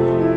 Lord.